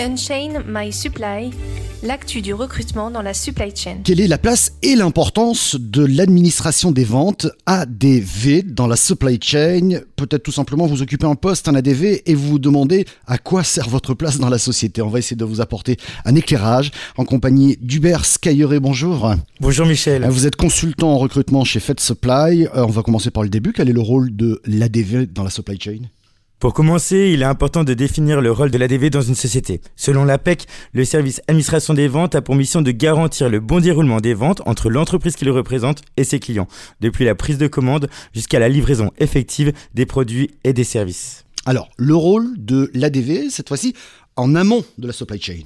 Unchain My Supply, l'actu du recrutement dans la supply chain. Quelle est la place et l'importance de l'administration des ventes ADV dans la supply chain? Peut-être tout simplement vous occupez un poste, un ADV, et vous vous demandez à quoi sert votre place dans la société. On va essayer de vous apporter un éclairage en compagnie d'Hubert Skyeré. Bonjour. Bonjour Michel. Vous êtes consultant en recrutement chez Fed Supply. Euh, on va commencer par le début. Quel est le rôle de l'ADV dans la supply chain? Pour commencer, il est important de définir le rôle de l'ADV dans une société. Selon l'APEC, le service administration des ventes a pour mission de garantir le bon déroulement des ventes entre l'entreprise qui le représente et ses clients, depuis la prise de commande jusqu'à la livraison effective des produits et des services. Alors, le rôle de l'ADV, cette fois-ci, en amont de la supply chain.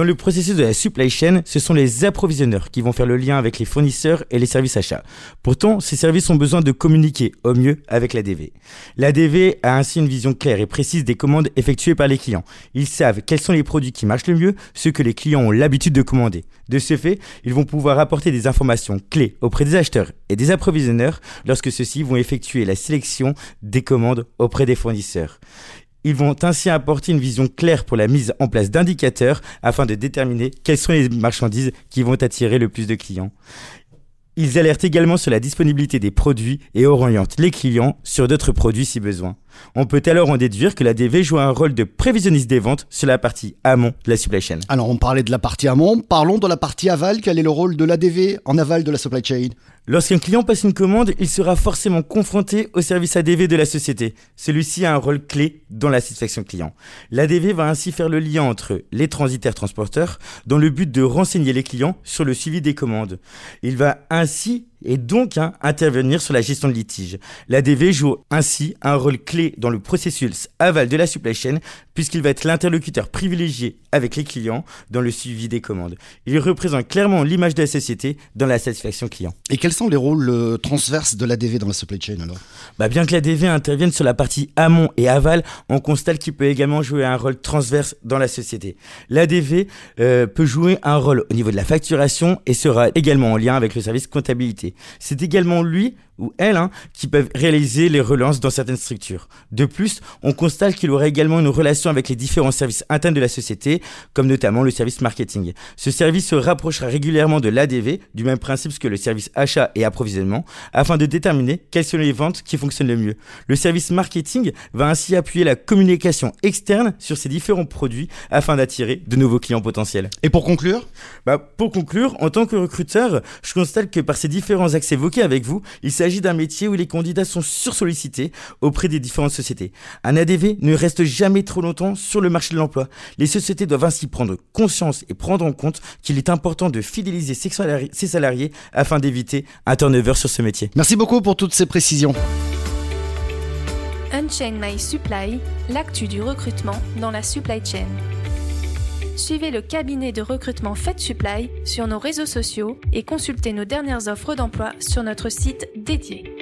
Dans le processus de la supply chain, ce sont les approvisionneurs qui vont faire le lien avec les fournisseurs et les services achats. Pourtant, ces services ont besoin de communiquer au mieux avec l'ADV. L'ADV a ainsi une vision claire et précise des commandes effectuées par les clients. Ils savent quels sont les produits qui marchent le mieux, ceux que les clients ont l'habitude de commander. De ce fait, ils vont pouvoir apporter des informations clés auprès des acheteurs et des approvisionneurs lorsque ceux-ci vont effectuer la sélection des commandes auprès des fournisseurs. Ils vont ainsi apporter une vision claire pour la mise en place d'indicateurs afin de déterminer quelles sont les marchandises qui vont attirer le plus de clients. Ils alertent également sur la disponibilité des produits et orientent les clients sur d'autres produits si besoin. On peut alors en déduire que la DV joue un rôle de prévisionniste des ventes sur la partie amont de la supply chain. Alors on parlait de la partie amont, parlons de la partie aval. Quel est le rôle de l'ADV en aval de la supply chain? Lorsqu'un client passe une commande, il sera forcément confronté au service ADV de la société. Celui-ci a un rôle clé dans la satisfaction client. L'ADV va ainsi faire le lien entre les transitaires transporteurs dans le but de renseigner les clients sur le suivi des commandes. Il va ainsi et donc hein, intervenir sur la gestion de litige. L'ADV joue ainsi un rôle clé dans le processus aval de la supply chain puisqu'il va être l'interlocuteur privilégié avec les clients dans le suivi des commandes. Il représente clairement l'image de la société dans la satisfaction client. Et quels sont les rôles euh, transverses de l'ADV dans la supply chain alors? Bah, Bien que l'ADV intervienne sur la partie amont et aval, on constate qu'il peut également jouer un rôle transverse dans la société. L'ADV euh, peut jouer un rôle au niveau de la facturation et sera également en lien avec le service comptabilité. C'est également lui ou elles hein, qui peuvent réaliser les relances dans certaines structures. De plus, on constate qu'il aurait également une relation avec les différents services internes de la société, comme notamment le service marketing. Ce service se rapprochera régulièrement de l'ADV, du même principe que le service achat et approvisionnement, afin de déterminer quelles sont les ventes qui fonctionnent le mieux. Le service marketing va ainsi appuyer la communication externe sur ces différents produits afin d'attirer de nouveaux clients potentiels. Et pour conclure? Bah, Pour conclure, en tant que recruteur, je constate que par ces différents axes évoqués avec vous, il s'agit s'agit d'un métier où les candidats sont sursollicités auprès des différentes sociétés. Un ADV ne reste jamais trop longtemps sur le marché de l'emploi. Les sociétés doivent ainsi prendre conscience et prendre en compte qu'il est important de fidéliser ses salariés, ses salariés afin d'éviter un turnover sur ce métier. Merci beaucoup pour toutes ces précisions. Unchain My Supply, l'actu du recrutement dans la supply chain suivez le cabinet de recrutement Fed Supply sur nos réseaux sociaux et consultez nos dernières offres d'emploi sur notre site dédié.